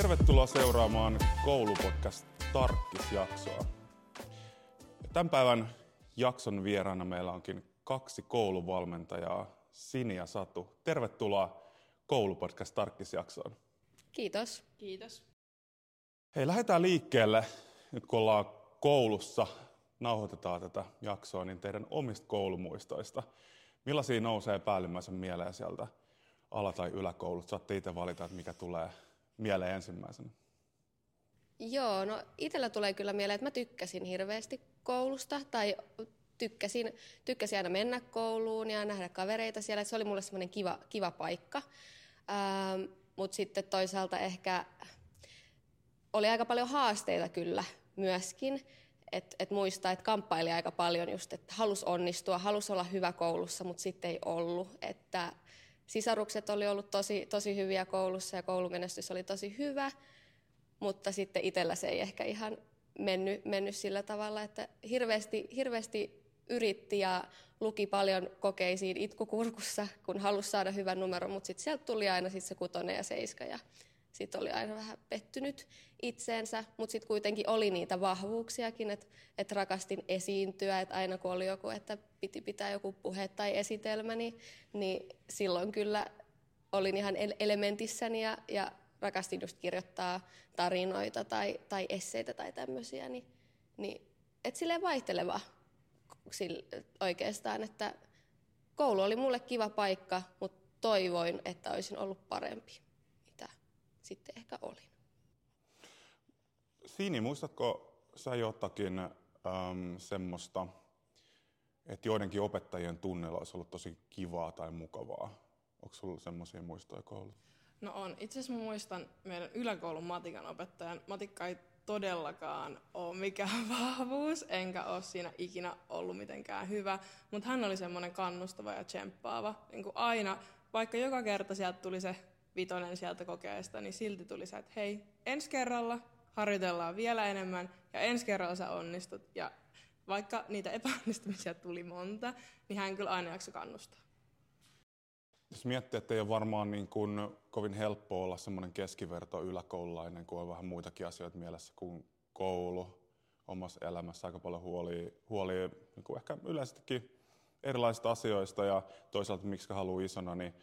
Tervetuloa seuraamaan koulupodcast Tarkkis-jaksoa. Tämän päivän jakson vieraana meillä onkin kaksi kouluvalmentajaa, Sini ja Satu. Tervetuloa koulupodcast Tarkkis-jaksoon. Kiitos. Kiitos. Hei, lähdetään liikkeelle, nyt kun ollaan koulussa, nauhoitetaan tätä jaksoa, niin teidän omista koulumuistoista. Millaisia nousee päällimmäisen mieleen sieltä ala- tai yläkoulut? Saatte itse valita, että mikä tulee mieleen ensimmäisenä. Joo, no itsellä tulee kyllä mieleen, että mä tykkäsin hirveästi koulusta tai tykkäsin, tykkäsin aina mennä kouluun ja nähdä kavereita siellä. Se oli mulle semmoinen kiva, kiva paikka. Ähm, Mutta sitten toisaalta ehkä oli aika paljon haasteita kyllä myöskin. Et, et muistaa, että kamppaili aika paljon just, että halus onnistua, halus olla hyvä koulussa, mutta sitten ei ollut. Että sisarukset oli ollut tosi, tosi hyviä koulussa ja koulumenestys oli tosi hyvä, mutta sitten itsellä se ei ehkä ihan mennyt, mennyt sillä tavalla, että hirveästi, hirveästi yritti ja luki paljon kokeisiin itkukurkussa, kun halusi saada hyvän numeron, mutta sitten sieltä tuli aina sit se kutonen ja seiska ja sitten oli aina vähän pettynyt itseensä, mutta sitten kuitenkin oli niitä vahvuuksiakin, että et rakastin esiintyä, että aina kun oli joku, että piti pitää joku puhe tai esitelmä, niin, niin silloin kyllä olin ihan elementissäni ja, ja rakastin just kirjoittaa tarinoita tai, tai esseitä tai tämmöisiä, niin, niin et silleen vaihteleva sille, oikeastaan, että koulu oli mulle kiva paikka, mutta toivoin, että olisin ollut parempi sitten ehkä olin. Siini, muistatko sä jotakin äm, semmoista, että joidenkin opettajien tunnella olisi ollut tosi kivaa tai mukavaa? Onko sulla semmoisia muistoja koulussa? No on. Itse asiassa muistan meidän yläkoulun matikan opettajan. Matikka ei todellakaan ole mikään vahvuus, enkä ole siinä ikinä ollut mitenkään hyvä, mutta hän oli semmoinen kannustava ja tsemppaava. Niin kuin aina, vaikka joka kerta sieltä tuli se vitonen sieltä kokeesta, niin silti tuli se, että hei, ensi kerralla harjoitellaan vielä enemmän ja ensi kerralla sä onnistut. Ja vaikka niitä epäonnistumisia tuli monta, niin hän kyllä aina jaksoi kannustaa. Jos miettii, että ei ole varmaan niin kuin kovin helppo olla semmoinen keskiverto yläkoululainen, kun on vähän muitakin asioita mielessä kuin koulu omassa elämässä, aika paljon huolia, huolia niin kuin ehkä yleisestikin erilaisista asioista ja toisaalta miksi haluaa isona, niin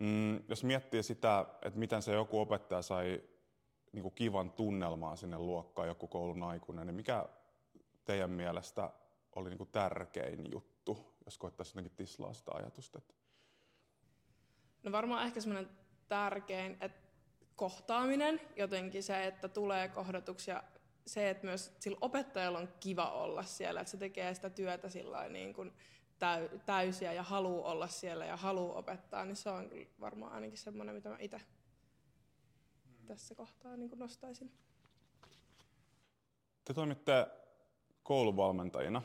Mm, jos miettii sitä, että miten se joku opettaja sai niin kuin kivan tunnelmaa sinne luokkaan, joku koulun aikuinen, niin mikä teidän mielestä oli niin kuin tärkein juttu, jos koettaisiin jotenkin tislaa sitä ajatusta? No varmaan ehkä semmoinen tärkein, että kohtaaminen, jotenkin se, että tulee kohdatuksia, se, että myös sillä opettajalla on kiva olla siellä, että se tekee sitä työtä sillä niin kuin täysiä ja haluaa olla siellä ja haluaa opettaa, niin se on kyllä varmaan ainakin semmoinen, mitä mä itse tässä kohtaa niin nostaisin. Te toimitte kouluvalmentajina.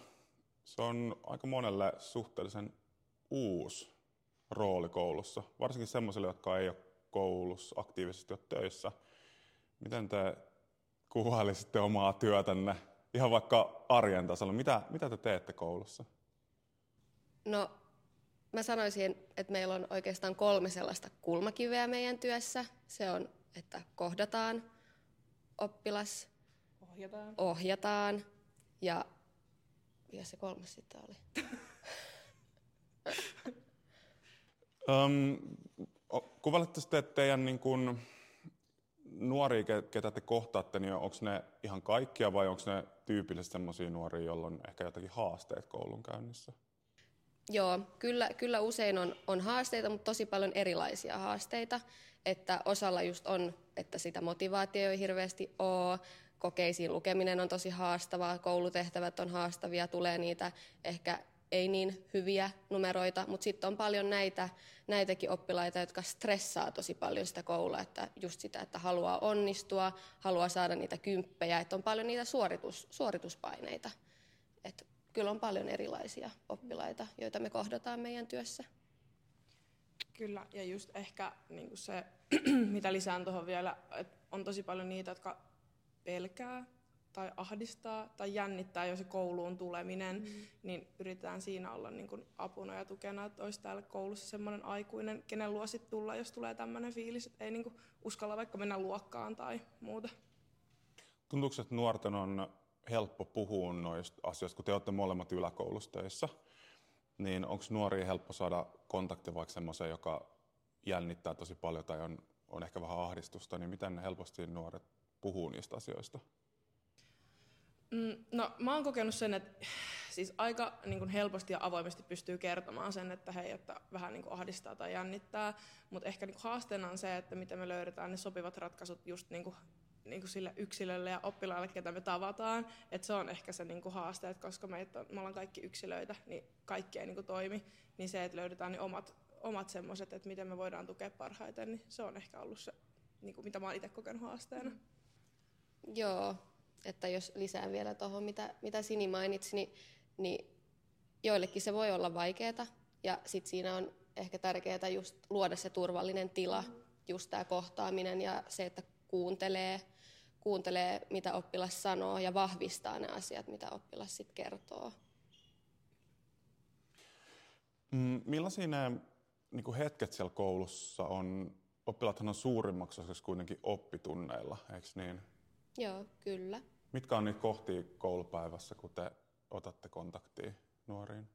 Se on aika monelle suhteellisen uusi rooli koulussa, varsinkin semmoisille, jotka ei ole koulussa aktiivisesti ole töissä. Miten te kuvailisitte omaa työtänne ihan vaikka arjen tasolla? Mitä, mitä te teette koulussa? No, mä sanoisin, että meillä on oikeastaan kolme sellaista kulmakiveä meidän työssä. Se on, että kohdataan oppilas, ohjataan, ohjataan ja mikä se kolmas sitten oli? um, kuvailette sitten teidän niin kun, nuoria, ketä te kohtaatte, niin onko ne ihan kaikkia vai onko ne tyypillisesti sellaisia nuoria, joilla on ehkä jotakin haasteet koulun käynnissä? Joo, kyllä, kyllä usein on, on haasteita, mutta tosi paljon erilaisia haasteita. Että osalla just on, että sitä motivaatio ei hirveästi ole, kokeisiin lukeminen on tosi haastavaa, koulutehtävät on haastavia, tulee niitä ehkä ei niin hyviä numeroita, mutta sitten on paljon näitä, näitäkin oppilaita, jotka stressaa tosi paljon sitä koulua, että just sitä, että haluaa onnistua, haluaa saada niitä kymppejä, että on paljon niitä suoritus, suorituspaineita. Kyllä on paljon erilaisia oppilaita, joita me kohdataan meidän työssä. Kyllä, ja just ehkä niin se, mitä lisään tuohon vielä, että on tosi paljon niitä, jotka pelkää tai ahdistaa tai jännittää jo se kouluun tuleminen, mm. niin yritetään siinä olla niin kuin apuna ja tukena, että olisi täällä koulussa semmoinen aikuinen, kenen luo sit tulla, jos tulee tämmöinen fiilis, että ei niin kuin uskalla vaikka mennä luokkaan tai muuta. Tuntuuko, että nuorten on helppo puhua noista asioista, kun te olette molemmat yläkoulussa töissä, niin onko nuoria helppo saada kontakti vaikka semmoiseen, joka jännittää tosi paljon tai on, on ehkä vähän ahdistusta, niin miten helposti nuoret puhuu niistä asioista? Mm, no mä oon kokenut sen, että siis aika niin kuin helposti ja avoimesti pystyy kertomaan sen, että hei, että vähän niin kuin ahdistaa tai jännittää, mutta ehkä niin kuin haasteena on se, että miten me löydetään ne sopivat ratkaisut just niin kuin, niin kuin sille yksilölle ja oppilaalle, ketä me tavataan. että se on ehkä se niin kuin haaste, että koska meitä on, me ollaan kaikki yksilöitä, niin kaikki ei niin kuin toimi, niin se, että löydetään ne omat, omat semmoiset, että miten me voidaan tukea parhaiten, niin se on ehkä ollut se, niin kuin mitä mä oon itse kokenut haasteena. Joo, että jos lisään vielä tuohon, mitä, mitä Sini mainitsi, niin, niin joillekin se voi olla vaikeaa ja sitten siinä on ehkä tärkeää just luoda se turvallinen tila, just tämä kohtaaminen ja se, että kuuntelee, kuuntelee, mitä oppilas sanoo ja vahvistaa ne asiat, mitä oppilas sitten kertoo. Mm, millaisia ne niin hetket siellä koulussa on? Oppilaathan on suurimmaksi osaksi kuitenkin oppitunneilla, eikö niin? Joo, kyllä. Mitkä on niitä kohtia koulupäivässä, kun te otatte kontaktia nuoriin?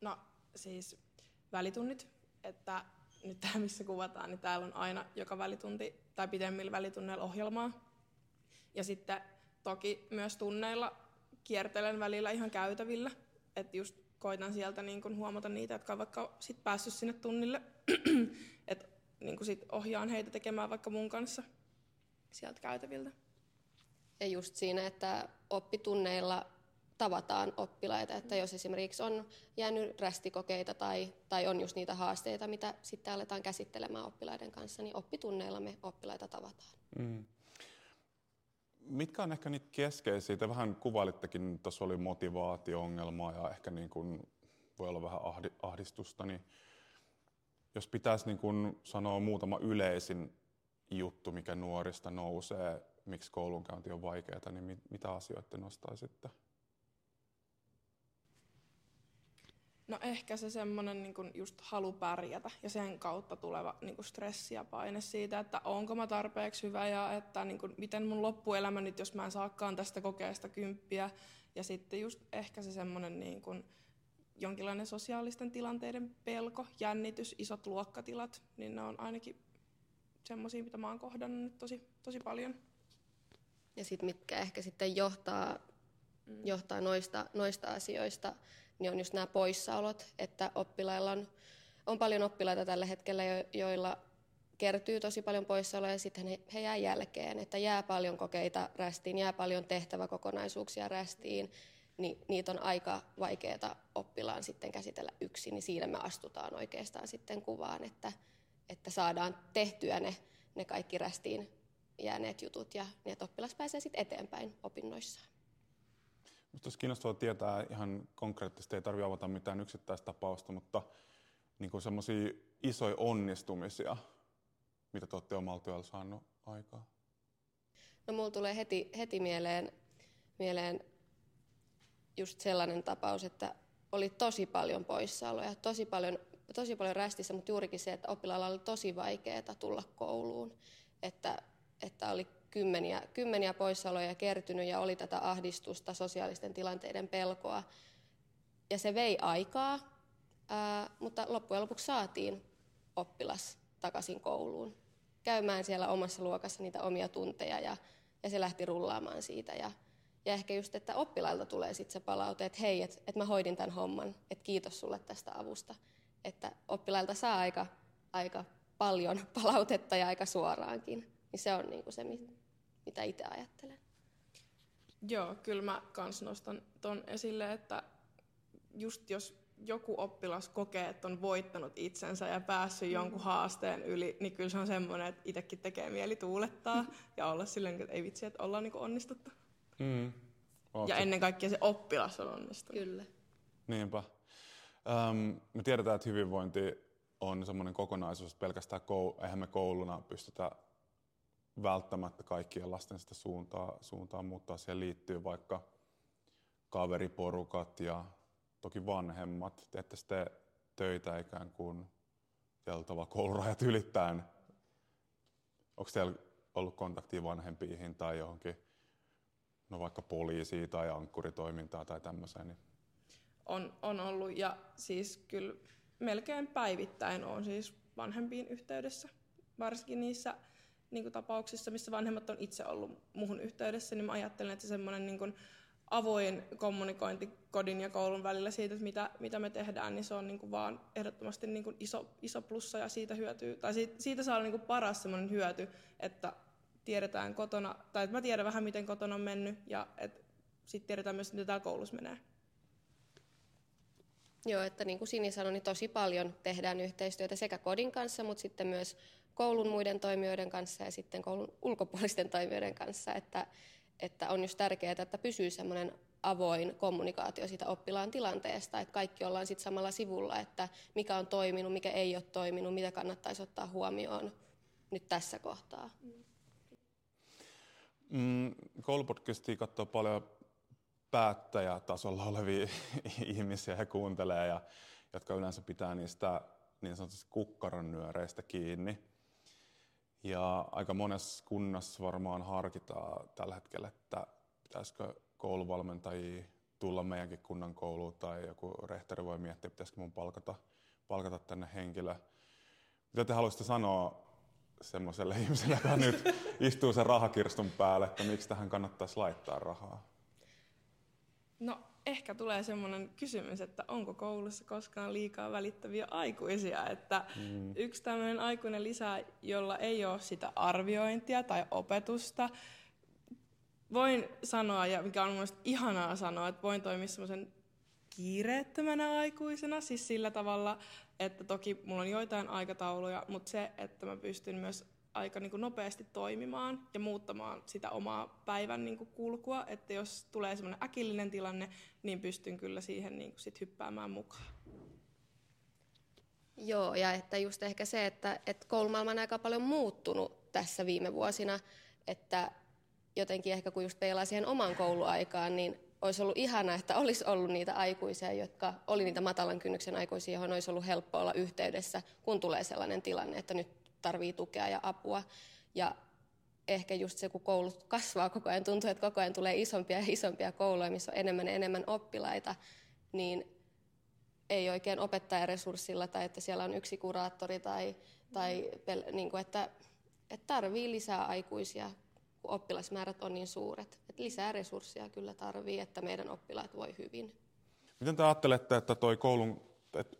No siis välitunnit, että nyt tämä missä kuvataan, niin täällä on aina joka välitunti tai pidemmillä välitunneilla ohjelmaa. Ja sitten toki myös tunneilla kiertelen välillä ihan käytävillä, että just koitan sieltä niin kun huomata niitä, jotka on vaikka sit päässyt sinne tunnille, että niin sit ohjaan heitä tekemään vaikka mun kanssa sieltä käytäviltä. Ja just siinä, että oppitunneilla tavataan oppilaita, että jos esimerkiksi on jäänyt rästikokeita tai, tai on just niitä haasteita, mitä sitten aletaan käsittelemään oppilaiden kanssa, niin oppitunneilla me oppilaita tavataan. Mm. Mitkä on ehkä niitä keskeisiä? Te vähän kuvailittekin, tuossa oli motivaatio-ongelmaa ja ehkä niin kuin voi olla vähän ahdistusta, niin jos pitäisi niin kuin sanoa muutama yleisin juttu, mikä nuorista nousee, miksi koulunkäynti on vaikeaa, niin mit, mitä asioita nostaisitte? No ehkä se semmoinen niin just halu pärjätä ja sen kautta tuleva niin stressi ja paine siitä, että onko mä tarpeeksi hyvä ja että niin kuin, miten mun loppuelämä nyt, jos mä en saakaan tästä kokeesta kymppiä. Ja sitten just ehkä se semmoinen niin kuin, jonkinlainen sosiaalisten tilanteiden pelko, jännitys, isot luokkatilat, niin ne on ainakin semmoisia, mitä mä oon kohdannut nyt tosi, tosi paljon. Ja sitten mitkä ehkä sitten johtaa, mm. johtaa noista, noista asioista, niin on just nämä poissaolot, että oppilailla on, on paljon oppilaita tällä hetkellä, jo, joilla kertyy tosi paljon poissaoloja ja sitten he, he jää jälkeen, että jää paljon kokeita rästiin, jää paljon tehtäväkokonaisuuksia rästiin, niin niitä on aika vaikeaa oppilaan sitten käsitellä yksin, niin siinä me astutaan oikeastaan sitten kuvaan, että, että saadaan tehtyä ne, ne kaikki rästiin jääneet jutut ja niin, että oppilas pääsee sitten eteenpäin opinnoissaan. Minusta olisi kiinnostavaa tietää ihan konkreettisesti, ei tarvitse avata mitään yksittäistä tapausta, mutta niin semmoisia isoja onnistumisia, mitä te olette omalla työllä saanut aikaa? No mulla tulee heti, heti mieleen, mieleen just sellainen tapaus, että oli tosi paljon poissaoloja, tosi paljon, tosi paljon rästissä, mutta juurikin se, että oppilailla oli tosi vaikeaa tulla kouluun. Että, että oli kymmeniä, kymmeniä poissaoloja kertynyt ja oli tätä ahdistusta, sosiaalisten tilanteiden pelkoa. Ja se vei aikaa, ää, mutta loppujen lopuksi saatiin oppilas takaisin kouluun käymään siellä omassa luokassa niitä omia tunteja ja, ja se lähti rullaamaan siitä. Ja, ja ehkä just, että oppilailta tulee sitten se palaute, että hei, että et mä hoidin tämän homman, että kiitos sulle tästä avusta. Että oppilailta saa aika, aika paljon palautetta ja aika suoraankin. Niin se on niinku se, mitä itse ajattelen. Joo, kyllä mä kans nostan ton esille, että just jos joku oppilas kokee, että on voittanut itsensä ja päässyt mm. jonkun haasteen yli, niin kyllä se on semmoinen, että itsekin tekee mieli tuulettaa mm. ja olla silleen, että ei vitsi, että ollaan niinku onnistuttu. Mm. Ja ennen kaikkea se oppilas on onnistunut. Kyllä. Niinpä. Öm, me tiedetään, että hyvinvointi on semmoinen kokonaisuus, että pelkästään kou- eihän me kouluna pystytä välttämättä kaikkien lasten sitä suuntaa, suuntaa muuttaa. Siihen liittyy vaikka kaveriporukat ja toki vanhemmat. Teette sitten töitä ikään kuin tietyllä koulurajat ylittäen. Onko teillä ollut kontaktia vanhempiin tai johonkin, no vaikka poliisiin tai ankkuritoimintaa tai tämmöiseen? Niin... On, on ollut ja siis kyllä melkein päivittäin on siis vanhempiin yhteydessä, varsinkin niissä niin kuin tapauksissa, missä vanhemmat on itse ollut muuhun yhteydessä, niin mä ajattelen, että se semmoinen niin kuin avoin kommunikointi kodin ja koulun välillä siitä, että mitä, mitä me tehdään, niin se on niin kuin vaan ehdottomasti niin kuin iso, iso plussa ja siitä hyötyy, tai siitä, siitä saa olla niin kuin paras semmoinen hyöty, että tiedetään kotona, tai että mä tiedän vähän miten kotona on mennyt ja sitten tiedetään myös, miten täällä koulussa menee. Joo, että niin kuin Sini sanoi, niin tosi paljon tehdään yhteistyötä sekä kodin kanssa, mutta sitten myös koulun muiden toimijoiden kanssa ja sitten koulun ulkopuolisten toimijoiden kanssa, että, että on just tärkeää, että pysyy semmoinen avoin kommunikaatio siitä oppilaan tilanteesta, että kaikki ollaan sitten samalla sivulla, että mikä on toiminut, mikä ei ole toiminut, mitä kannattaisi ottaa huomioon nyt tässä kohtaa. Mm, koulupodcastia katsoo paljon päättäjätasolla olevia ihmisiä he kuuntelee ja jotka yleensä pitää niistä niin sanotusti kukkaronnyöreistä kiinni. Ja aika monessa kunnassa varmaan harkitaan tällä hetkellä, että pitäisikö kouluvalmentajia tulla meidänkin kunnan kouluun tai joku rehtori voi miettiä, pitäisikö mun palkata, palkata tänne henkilö. Mitä te haluaisitte sanoa semmoiselle ihmiselle, joka nyt istuu sen rahakirstun päälle, että miksi tähän kannattaisi laittaa rahaa? No ehkä tulee semmoinen kysymys, että onko koulussa koskaan liikaa välittäviä aikuisia. Että mm. yksi tämmöinen aikuinen lisää, jolla ei ole sitä arviointia tai opetusta, voin sanoa, ja mikä on mielestäni ihanaa sanoa, että voin toimia semmoisen kiireettömänä aikuisena, siis sillä tavalla, että toki mulla on joitain aikatauluja, mutta se, että mä pystyn myös aika niin kuin nopeasti toimimaan ja muuttamaan sitä omaa päivän niin kuin kulkua, että jos tulee semmoinen äkillinen tilanne, niin pystyn kyllä siihen niin kuin sit hyppäämään mukaan. Joo, ja että just ehkä se, että, että koulumaailma on aika paljon muuttunut tässä viime vuosina, että jotenkin ehkä kun just peilaa siihen oman kouluaikaan, niin olisi ollut ihanaa, että olisi ollut niitä aikuisia, jotka oli niitä matalan kynnyksen aikuisia, johon olisi ollut helppo olla yhteydessä, kun tulee sellainen tilanne, että nyt tarvii tukea ja apua. Ja ehkä just se, kun koulut kasvaa koko ajan, tuntuu, että koko ajan tulee isompia ja isompia kouluja, missä on enemmän ja enemmän oppilaita, niin ei oikein opettajaresurssilla tai että siellä on yksi kuraattori tai, tai niin kuin, että, että tarvii lisää aikuisia, kun oppilasmäärät on niin suuret. Että lisää resursseja kyllä tarvii, että meidän oppilaat voi hyvin. Miten te ajattelette, että toi koulun, että,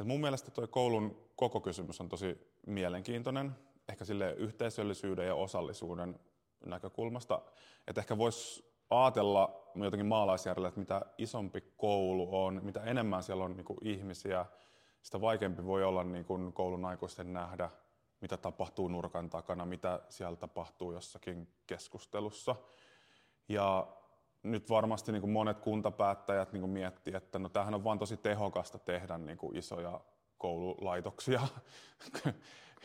että mun mielestä toi koulun koko kysymys on tosi mielenkiintoinen, ehkä sille yhteisöllisyyden ja osallisuuden näkökulmasta. Että ehkä voisi ajatella jotenkin maalaisjärjellä, että mitä isompi koulu on, mitä enemmän siellä on niin kuin ihmisiä, sitä vaikeampi voi olla niin kuin koulun aikuisten nähdä, mitä tapahtuu nurkan takana, mitä siellä tapahtuu jossakin keskustelussa. Ja nyt varmasti niin kuin monet kuntapäättäjät niin kuin miettii, että no tämähän on vaan tosi tehokasta tehdä niin kuin isoja koululaitoksia,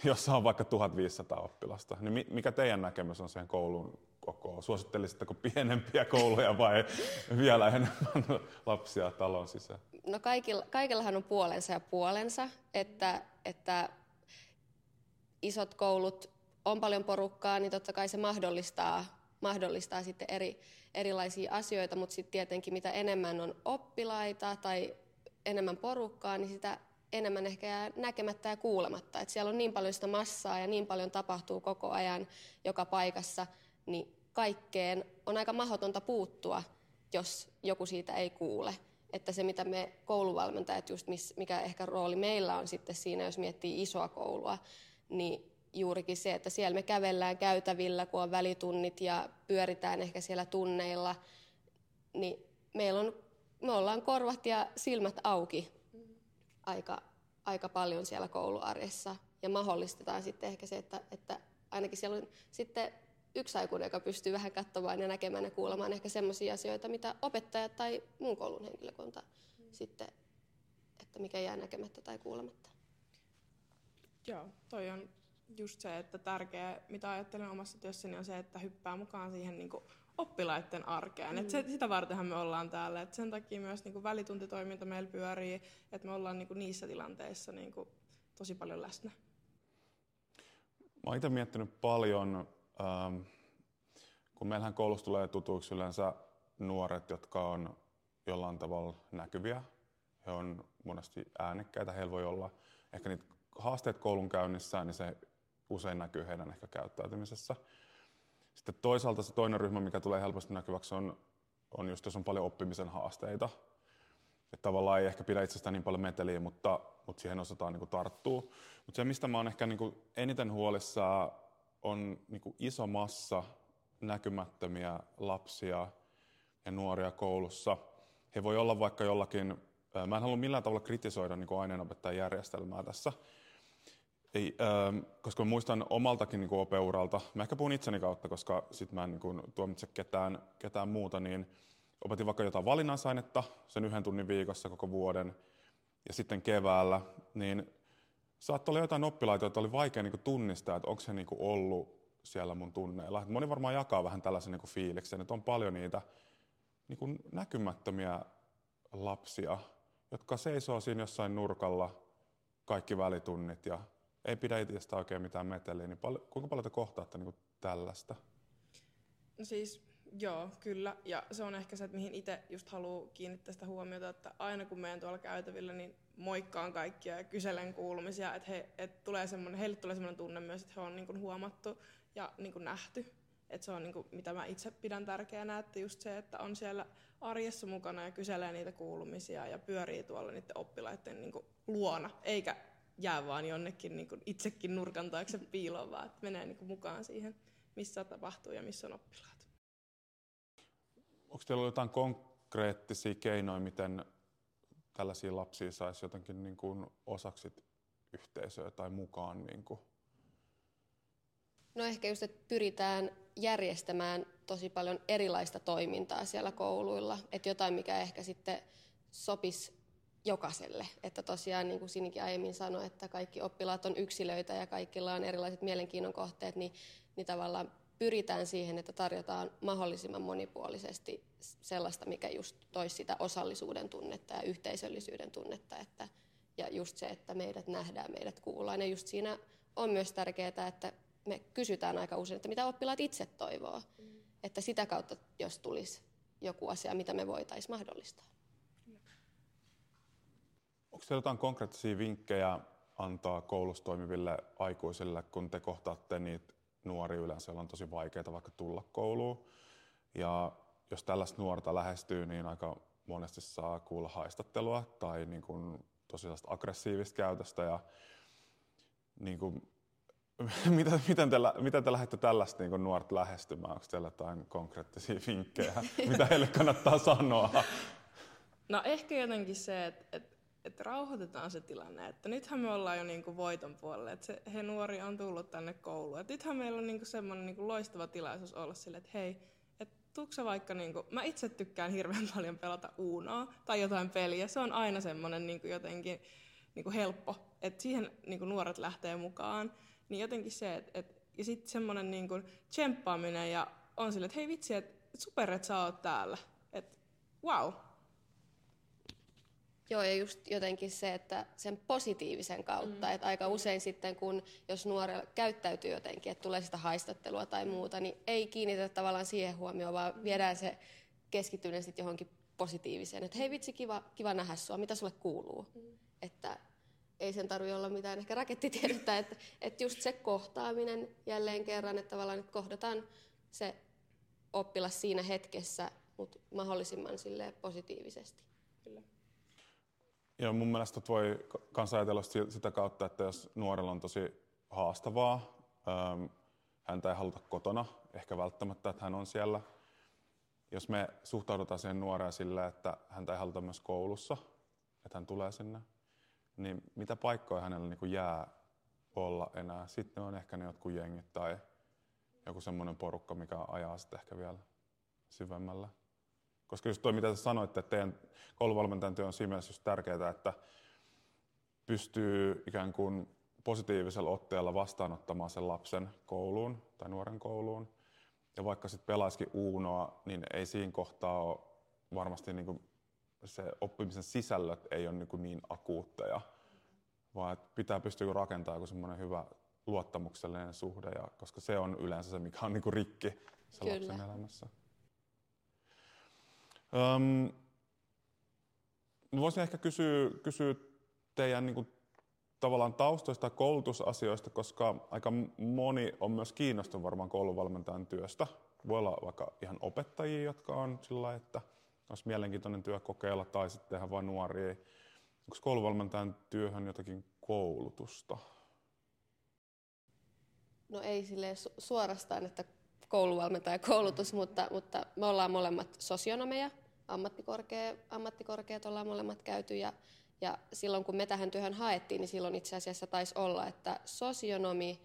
jossa on vaikka 1500 oppilasta. Niin mikä teidän näkemys on siihen koulun koko? Suosittelisitteko pienempiä kouluja vai vielä enemmän lapsia talon sisään? No kaikilla, kaikillahan on puolensa ja puolensa, että, että isot koulut on paljon porukkaa, niin totta kai se mahdollistaa, mahdollistaa sitten eri, erilaisia asioita, mutta sitten tietenkin mitä enemmän on oppilaita tai enemmän porukkaa, niin sitä enemmän ehkä jää näkemättä ja kuulematta. Et siellä on niin paljon sitä massaa ja niin paljon tapahtuu koko ajan joka paikassa, niin kaikkeen on aika mahdotonta puuttua, jos joku siitä ei kuule. Että se, mitä me kouluvalmentajat, just mikä ehkä rooli meillä on sitten siinä, jos miettii isoa koulua, niin juurikin se, että siellä me kävellään käytävillä, kun on välitunnit ja pyöritään ehkä siellä tunneilla, niin meillä on, me ollaan korvat ja silmät auki aika, aika paljon siellä kouluarjessa ja mahdollistetaan sitten ehkä se, että, että ainakin siellä on sitten yksi aikuinen, joka pystyy vähän katsomaan ja näkemään ja kuulemaan ehkä sellaisia asioita, mitä opettajat tai muun koulun henkilökunta mm. sitten, että mikä jää näkemättä tai kuulematta. Joo, toi on just se, että tärkeä, mitä ajattelen omassa työssäni, on se, että hyppää mukaan siihen niin kuin oppilaiden arkeen. Mm. Et se, sitä vartenhan me ollaan täällä. Et sen takia myös niin kuin välituntitoiminta meillä pyörii, että me ollaan niin kuin niissä tilanteissa niin kuin tosi paljon läsnä. Mä oon itse miettinyt paljon, ähm, kun meillähän koulussa tulee tutuiksi yleensä nuoret, jotka on jollain tavalla näkyviä. He on monesti äänekkäitä, heillä voi olla ehkä niitä haasteet koulun käynnissä, niin se usein näkyy heidän ehkä käyttäytymisessä. Sitten toisaalta se toinen ryhmä, mikä tulee helposti näkyväksi, on, on just jos on paljon oppimisen haasteita. Että tavallaan ei ehkä pidä itsestään niin paljon meteliä, mutta, mutta siihen osataan niin tarttua. Mutta se, mistä mä oon ehkä niin eniten huolissaan, on niin iso massa näkymättömiä lapsia ja nuoria koulussa. He voi olla vaikka jollakin, mä en halua millään tavalla kritisoida niin aineenopettajan järjestelmää tässä, ei, ähm, koska mä muistan omaltakin niin opeuralta, mä ehkä puhun itseni kautta, koska sit mä en niin kuin, tuomitse ketään, ketään muuta, niin opetin vaikka jotain valinnansainetta sen yhden tunnin viikossa koko vuoden, ja sitten keväällä, niin saattoi olla jotain oppilaita, joita oli vaikea niin kuin, tunnistaa, että onko se niin kuin, ollut siellä mun tunneilla. Moni varmaan jakaa vähän tällaisen niin fiiliksen, että on paljon niitä niin kuin, näkymättömiä lapsia, jotka seisoo siinä jossain nurkalla kaikki välitunnit ja ei pidä itsestä oikein mitään meteliä, niin pal- kuinka paljon te kohtaatte niin tällaista? No siis joo, kyllä. Ja se on ehkä se, että mihin itse just haluaa kiinnittää sitä huomiota, että aina kun meidän tuolla käytävillä, niin moikkaan kaikkia ja kyselen kuulumisia, että, he, että tulee semmoinen, heille tulee semmoinen tunne myös, että he on niin kuin huomattu ja niin kuin nähty. Että se on niin kuin, mitä mä itse pidän tärkeänä, että just se, että on siellä arjessa mukana ja kyselee niitä kuulumisia ja pyörii tuolla niiden oppilaiden niin kuin luona, eikä jää vaan jonnekin niin kuin itsekin nurkan taakse piiloon, vaan että menee niin kuin mukaan siihen, missä tapahtuu ja missä on oppilaat. Onko teillä jotain konkreettisia keinoja, miten tällaisia lapsia saisi jotenkin niin kuin osaksi yhteisöä tai mukaan? Niin kuin? No ehkä just, että pyritään järjestämään tosi paljon erilaista toimintaa siellä kouluilla. Että jotain, mikä ehkä sitten sopisi jokaiselle. Että tosiaan, niin kuin Sinikin aiemmin sanoi, että kaikki oppilaat on yksilöitä ja kaikilla on erilaiset mielenkiinnon kohteet, niin, niin tavallaan pyritään siihen, että tarjotaan mahdollisimman monipuolisesti sellaista, mikä just toisi sitä osallisuuden tunnetta ja yhteisöllisyyden tunnetta. Että, ja just se, että meidät nähdään, meidät kuullaan. Ja just siinä on myös tärkeää, että me kysytään aika usein, että mitä oppilaat itse toivoo. Mm. Että sitä kautta, jos tulisi joku asia, mitä me voitaisiin mahdollistaa. Onko teillä jotain konkreettisia vinkkejä antaa koulussa toimiville aikuisille, kun te kohtaatte niitä nuoria yleensä, on tosi vaikeaa vaikka tulla kouluun. Ja jos tällaista nuorta lähestyy, niin aika monesti saa kuulla haistattelua tai niin kuin tosi aggressiivista käytöstä. Ja niin kuin, miten, miten, te, miten te lähdette tällaista niin nuorta lähestymään? Onko teillä jotain konkreettisia vinkkejä, mitä heille kannattaa sanoa? No ehkä jotenkin se, että, että että rauhoitetaan se tilanne, että nythän me ollaan jo niinku voiton puolelle, että se, he nuori on tullut tänne kouluun. Et nythän meillä on niinku semmoinen niinku loistava tilaisuus olla sille, että hei, että tuukse vaikka, niinku, mä itse tykkään hirveän paljon pelata Unoa tai jotain peliä, se on aina semmoinen niinku jotenkin niinku helppo, että siihen niinku nuoret lähtee mukaan. Niin jotenkin se, että et, ja sitten semmoinen niinku tsemppaaminen ja on sille, että hei vitsi, että super, että sä oot täällä. Että wow, Joo, ja just jotenkin se, että sen positiivisen kautta, mm. että aika usein sitten, kun jos nuorella käyttäytyy jotenkin, että tulee sitä haistattelua tai muuta, niin ei kiinnitetä tavallaan siihen huomioon, vaan viedään se keskittyminen sitten johonkin positiiviseen, että hei vitsi, kiva, kiva nähdä sua, mitä sulle kuuluu. Mm. Että ei sen tarvitse olla mitään ehkä rakettitiedettä, että, että just se kohtaaminen jälleen kerran, että tavallaan että kohdataan se oppilas siinä hetkessä, mutta mahdollisimman positiivisesti. Kyllä. Joo, mun mielestä voi myös ajatella sitä kautta, että jos nuorella on tosi haastavaa, ähm, häntä ei haluta kotona, ehkä välttämättä, että hän on siellä. Jos me suhtaudutaan siihen nuoreen sillä, että häntä ei haluta myös koulussa, että hän tulee sinne, niin mitä paikkoja hänellä niin jää olla enää? Sitten on ehkä ne jotkut jengit tai joku semmoinen porukka, mikä ajaa sitten ehkä vielä syvemmällä. Koska just toi, mitä te sanoitte, että teidän kouluvalmentajan työ on siinä mielessä just tärkeää, että pystyy ikään kuin positiivisella otteella vastaanottamaan sen lapsen kouluun tai nuoren kouluun. Ja vaikka sitten pelaisikin Uunoa, niin ei siinä kohtaa ole varmasti niin kuin se oppimisen sisällöt ei ole niin, kuin niin akuutteja, vaan että pitää pystyä rakentamaan joku semmoinen hyvä luottamuksellinen suhde, ja, koska se on yleensä se, mikä on niin kuin rikki se Kyllä. lapsen elämässä. Öm, voisin ehkä kysyä, kysyä teidän niin kuin, tavallaan taustoista koulutusasioista, koska aika moni on myös kiinnostunut varmaan kouluvalmentajan työstä. Voi olla vaikka ihan opettajia, jotka on sillä että olisi mielenkiintoinen työ kokeilla, tai sitten tehdä vain nuoria. Onko kouluvalmentajan työhön jotakin koulutusta? No ei sille suorastaan, että kouluvalmentaja koulutus, mutta, mutta me ollaan molemmat sosionomeja, ammattikorkea, ammattikorkeat ollaan molemmat käyty ja, ja silloin kun me tähän työhön haettiin, niin silloin itse asiassa taisi olla, että sosionomi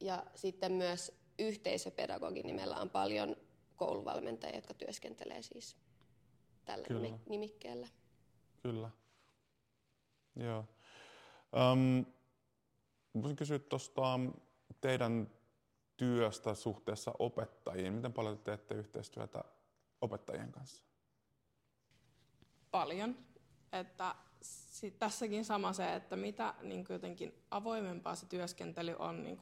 ja sitten myös yhteisöpedagogi, meillä on paljon kouluvalmentajia, jotka työskentelee siis tällä Kyllä. nimikkeellä. Kyllä. Joo. Um, voisin kysyä tuosta teidän työstä suhteessa opettajiin. Miten paljon te teette yhteistyötä opettajien kanssa? Paljon. Että sit tässäkin sama se, että mitä niin jotenkin avoimempaa se työskentely on niin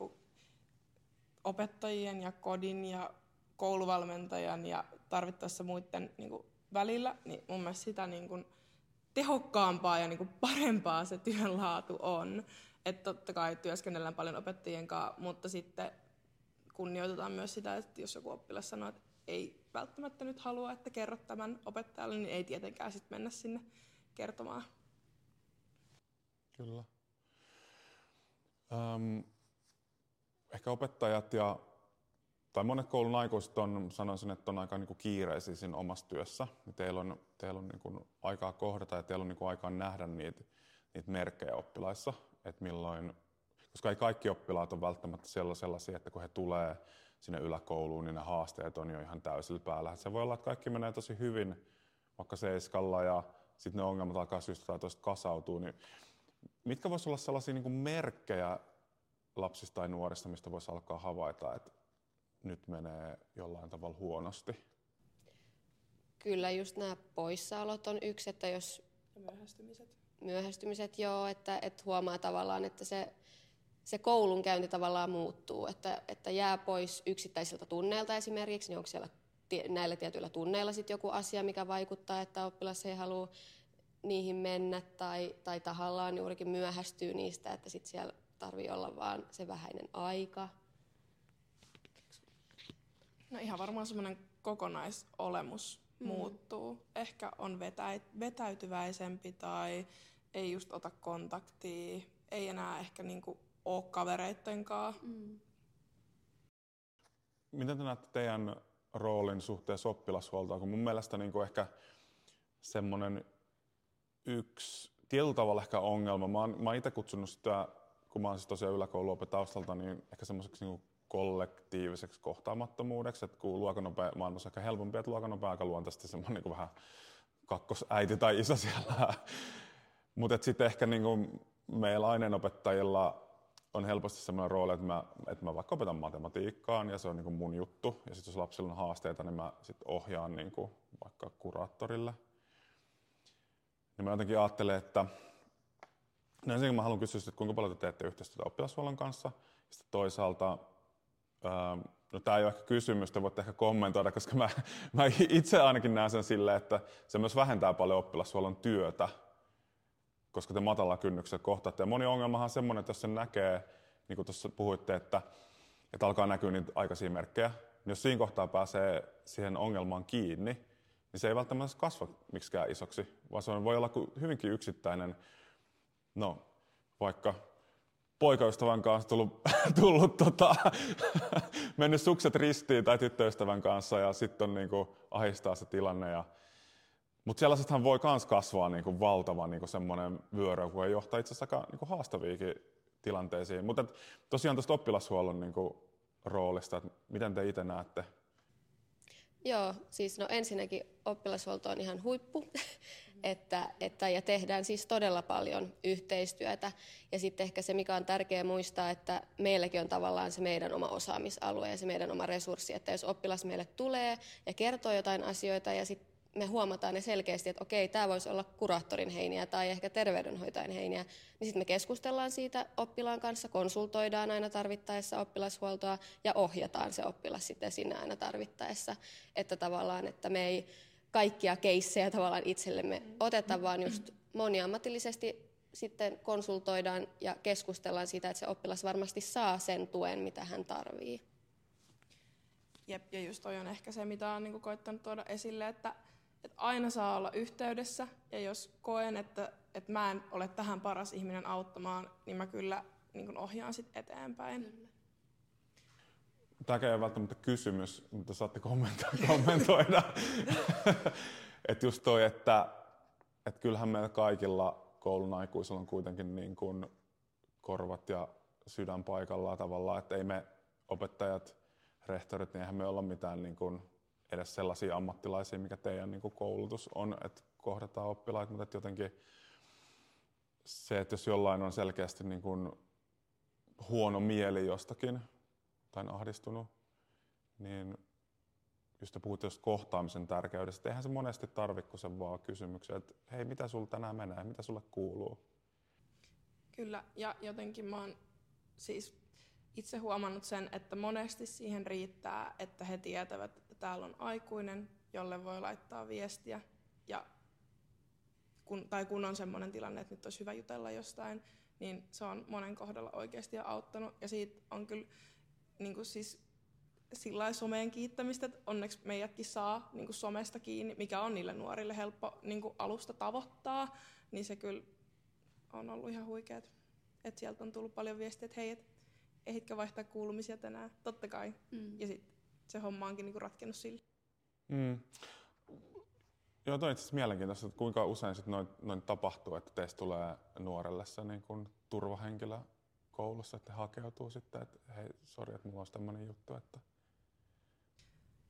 opettajien ja kodin ja kouluvalmentajan ja tarvittaessa muiden niin kuin, välillä, niin mun mielestä sitä niin kuin, tehokkaampaa ja niin kuin, parempaa se työn laatu on. Että totta kai työskennellään paljon opettajien kanssa, mutta sitten kunnioitetaan myös sitä, että jos joku oppilas sanoo, että ei välttämättä nyt halua, että kerrot tämän opettajalle, niin ei tietenkään sitten mennä sinne kertomaan. Kyllä. Öm, ehkä opettajat ja tai monet koulun aikuiset on, sanoisin, että on aika niin kuin kiireisiä siinä omassa työssä. Teillä on, teillä on niin kuin aikaa kohdata ja teillä on niin kuin aikaa nähdä niitä, niitä merkkejä oppilaissa, että milloin, koska ei kaikki oppilaat ole välttämättä sellaisia, että kun he tulee sinne yläkouluun, niin ne haasteet on jo ihan täysillä päällä. Se voi olla, että kaikki menee tosi hyvin, vaikka seiskalla ja sitten ne ongelmat alkaa syystä tai toista kasautuu. Niin mitkä voisivat olla sellaisia niin kuin merkkejä lapsista tai nuorista, mistä voisi alkaa havaita, että nyt menee jollain tavalla huonosti? Kyllä just nämä poissaolot on yksi, että jos... Ja myöhästymiset. Myöhästymiset, joo, että, että huomaa tavallaan, että se, se koulunkäynti tavallaan muuttuu, että, että jää pois yksittäisiltä tunneilta esimerkiksi, niin onko siellä näillä tietyillä tunneilla sitten joku asia, mikä vaikuttaa, että oppilas ei halua niihin mennä tai, tai tahallaan juurikin myöhästyy niistä, että sitten siellä tarvii olla vaan se vähäinen aika. No ihan varmaan semmoinen kokonaisolemus mm. muuttuu. Ehkä on vetä, vetäytyväisempi tai ei just ota kontaktia, ei enää ehkä niinku ole kavereitten kanssa. Mm. Miten te näette teidän roolin suhteessa oppilashuoltoon? Kun mun mielestä niinku ehkä semmoinen yksi tietyllä tavalla ehkä ongelma. Mä oon, mä oon itse kutsunut sitä, kun mä oon siis tosiaan yläkouluopetaustalta, niin ehkä semmoiseksi niinku kollektiiviseksi kohtaamattomuudeksi, että kun luokanopea maailmassa on aika helpompi, että luokanopea aika luontaisesti semmoinen niin vähän kakkosäiti tai isä siellä. Mutta sitten ehkä niin kuin meillä aineenopettajilla on helposti semmoinen rooli, että mä, että mä vaikka opetan matematiikkaan ja se on niin kuin mun juttu. Ja sitten jos lapsilla on haasteita, niin mä sit ohjaan niin kuin vaikka kuraattorille. Ja mä jotenkin ajattelen, että no ensinnäkin mä haluan kysyä, että kuinka paljon te teette yhteistyötä oppilashuollon kanssa. Sitten toisaalta Ähm, no tämä ei ole ehkä kysymys, te voitte ehkä kommentoida, koska mä, mä itse ainakin näen sen silleen, että se myös vähentää paljon oppilashuollon työtä, koska te matalla kynnyksellä kohtaatte. Ja moni ongelmahan on semmoinen, että jos se näkee, niin kuin tuossa puhuitte, että, että alkaa näkyä niitä aikaisia merkkejä, niin jos siinä kohtaa pääsee siihen ongelmaan kiinni, niin se ei välttämättä kasva miksikään isoksi, vaan se voi olla hyvinkin yksittäinen, no vaikka poikaystävän kanssa tullut, tullut tota, mennyt sukset ristiin tai tyttöystävän kanssa ja sitten on niin kuin, ahistaa se tilanne. Ja, mutta sellaisethan voi myös kasvaa niin kuin, valtava niin kuin semmoinen vyörö, kun ei johtaa itse asiassa aika niin kuin, haastaviikin tilanteisiin. Mutta tosiaan tuosta oppilashuollon niin kuin, roolista, että miten te itse näette? Joo, siis no ensinnäkin oppilashuolto on ihan huippu, että, että, ja tehdään siis todella paljon yhteistyötä. Ja sitten ehkä se, mikä on tärkeää muistaa, että meilläkin on tavallaan se meidän oma osaamisalue ja se meidän oma resurssi, että jos oppilas meille tulee ja kertoo jotain asioita ja sitten me huomataan ne selkeästi, että okei, tämä voisi olla kuraattorin heiniä tai ehkä terveydenhoitajan heiniä, niin sitten me keskustellaan siitä oppilaan kanssa, konsultoidaan aina tarvittaessa oppilashuoltoa ja ohjataan se oppilas sitten sinne aina tarvittaessa. Että tavallaan, että me ei kaikkia keissejä tavallaan itsellemme oteta, vaan just moniammatillisesti sitten konsultoidaan ja keskustellaan siitä, että se oppilas varmasti saa sen tuen, mitä hän tarvii. Jep, ja just toi on ehkä se, mitä on niin koittanut tuoda esille, että että aina saa olla yhteydessä ja jos koen, että, että mä en ole tähän paras ihminen auttamaan, niin mä kyllä niin kuin ohjaan sit eteenpäin. Tämä ei ole välttämättä kysymys, mutta saatte kommentoida. että just toi, että, että kyllähän meillä kaikilla koulun aikuisilla on kuitenkin niin kuin korvat ja sydän paikallaan tavallaan, että ei me opettajat, rehtorit, niin eihän me olla mitään niin kuin edes sellaisia ammattilaisia, mikä teidän niin koulutus on, että kohdataan oppilaita, mutta että jotenkin se, että jos jollain on selkeästi niin kuin huono mieli jostakin tai ahdistunut, niin just te puhutte just kohtaamisen tärkeydestä, eihän se monesti tarvitse kuin sen vaan kysymyksen, että hei, mitä sulla tänään menee, mitä sulle kuuluu? Kyllä, ja jotenkin mä oon siis itse huomannut sen, että monesti siihen riittää, että he tietävät, täällä on aikuinen, jolle voi laittaa viestiä. Ja kun, tai kun on sellainen tilanne, että nyt olisi hyvä jutella jostain, niin se on monen kohdalla oikeasti auttanut. Ja siitä on kyllä niin kuin siis sillä someen kiittämistä, että onneksi meidätkin saa niin kuin somesta kiinni, mikä on niille nuorille helppo niin kuin alusta tavoittaa, niin se kyllä on ollut ihan huikeet. Että sieltä on tullut paljon viestiä, että hei, et, ehitkö vaihtaa kuulumisia tänään? Totta kai. Mm. Ja sitten se homma onkin niinku ratkennut sille. Mm. Joo, toi on itse mielenkiintoista, että kuinka usein sit noin, noin tapahtuu, että teistä tulee nuorelle se niin kun turvahenkilö koulussa, että hakeutuu sitten, että hei, sori, että mulla on tämmöinen juttu, että...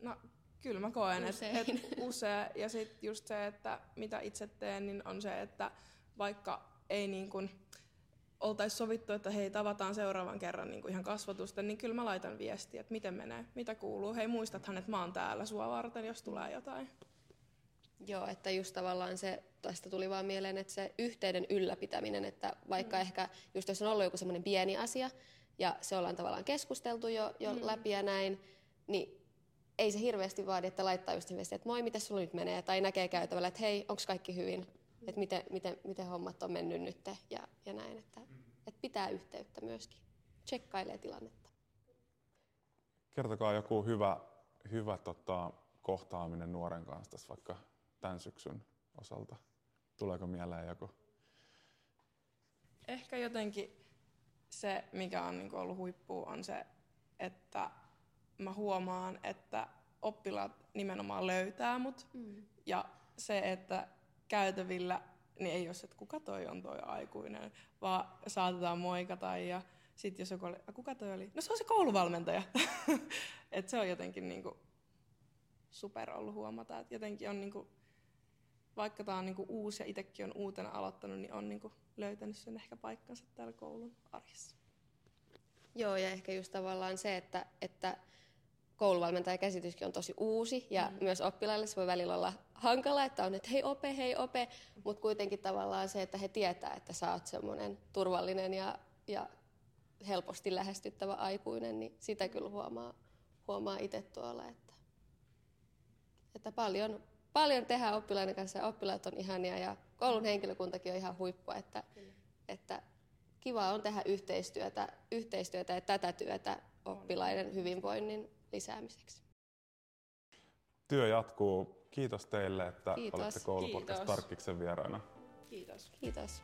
No, kyllä mä koen, että et usein. Ja sitten just se, että mitä itse teen, niin on se, että vaikka ei niin kuin, oltaisiin sovittu, että hei, tavataan seuraavan kerran niin kuin ihan kasvatusta, niin kyllä mä laitan viestiä, että miten menee, mitä kuuluu. Hei, muistathan, että mä oon täällä sua varten, jos tulee jotain. Joo, että just tavallaan se, tästä tuli vaan mieleen, että se yhteyden ylläpitäminen, että vaikka mm. ehkä just jos on ollut joku semmoinen pieni asia, ja se ollaan tavallaan keskusteltu jo, jo mm. läpi ja näin, niin ei se hirveästi vaadi, että laittaa just viestiä, että moi, miten sulla nyt menee, tai näkee käytävällä, että hei, onko kaikki hyvin, että miten, miten, miten hommat on mennyt nyt ja, ja näin, että, että pitää yhteyttä myöskin, tsekkailee tilannetta. Kertokaa joku hyvä, hyvä tota, kohtaaminen nuoren kanssa tässä vaikka tämän syksyn osalta. Tuleeko mieleen joku? Ehkä jotenkin se, mikä on niin ollut huippu, on se, että mä huomaan, että oppilaat nimenomaan löytää mut. Mm. Ja se, että käytävillä, niin ei ole se, että kuka toi on toi aikuinen, vaan saatetaan moikata ja sitten jos joku oli, kuka toi oli? No se on se kouluvalmentaja. että se on jotenkin niinku super ollut huomata, että jotenkin on niinku, vaikka tämä on niinku uusi ja itsekin on uutena aloittanut, niin on niinku löytänyt sen ehkä paikkansa täällä koulun arjessa. Joo, ja ehkä just tavallaan se, että, että kouluvalmentajakäsityskin on tosi uusi ja mm. myös oppilaille se voi välillä olla hankala, että on, että hei ope, hei ope, mutta kuitenkin tavallaan se, että he tietää, että sä oot semmoinen turvallinen ja, ja helposti lähestyttävä aikuinen, niin sitä kyllä huomaa, huomaa itse tuolla, että, että paljon, paljon tehdään oppilaiden kanssa. Ja oppilaat on ihania ja koulun henkilökuntakin on ihan huippua, että, että kiva on tehdä yhteistyötä, yhteistyötä ja tätä työtä oppilaiden hyvinvoinnin lisäämiseksi. Työ jatkuu. Kiitos teille, että Kiitos. olette koulupodcast Tarkkiksen vieraana. Kiitos. Kiitos.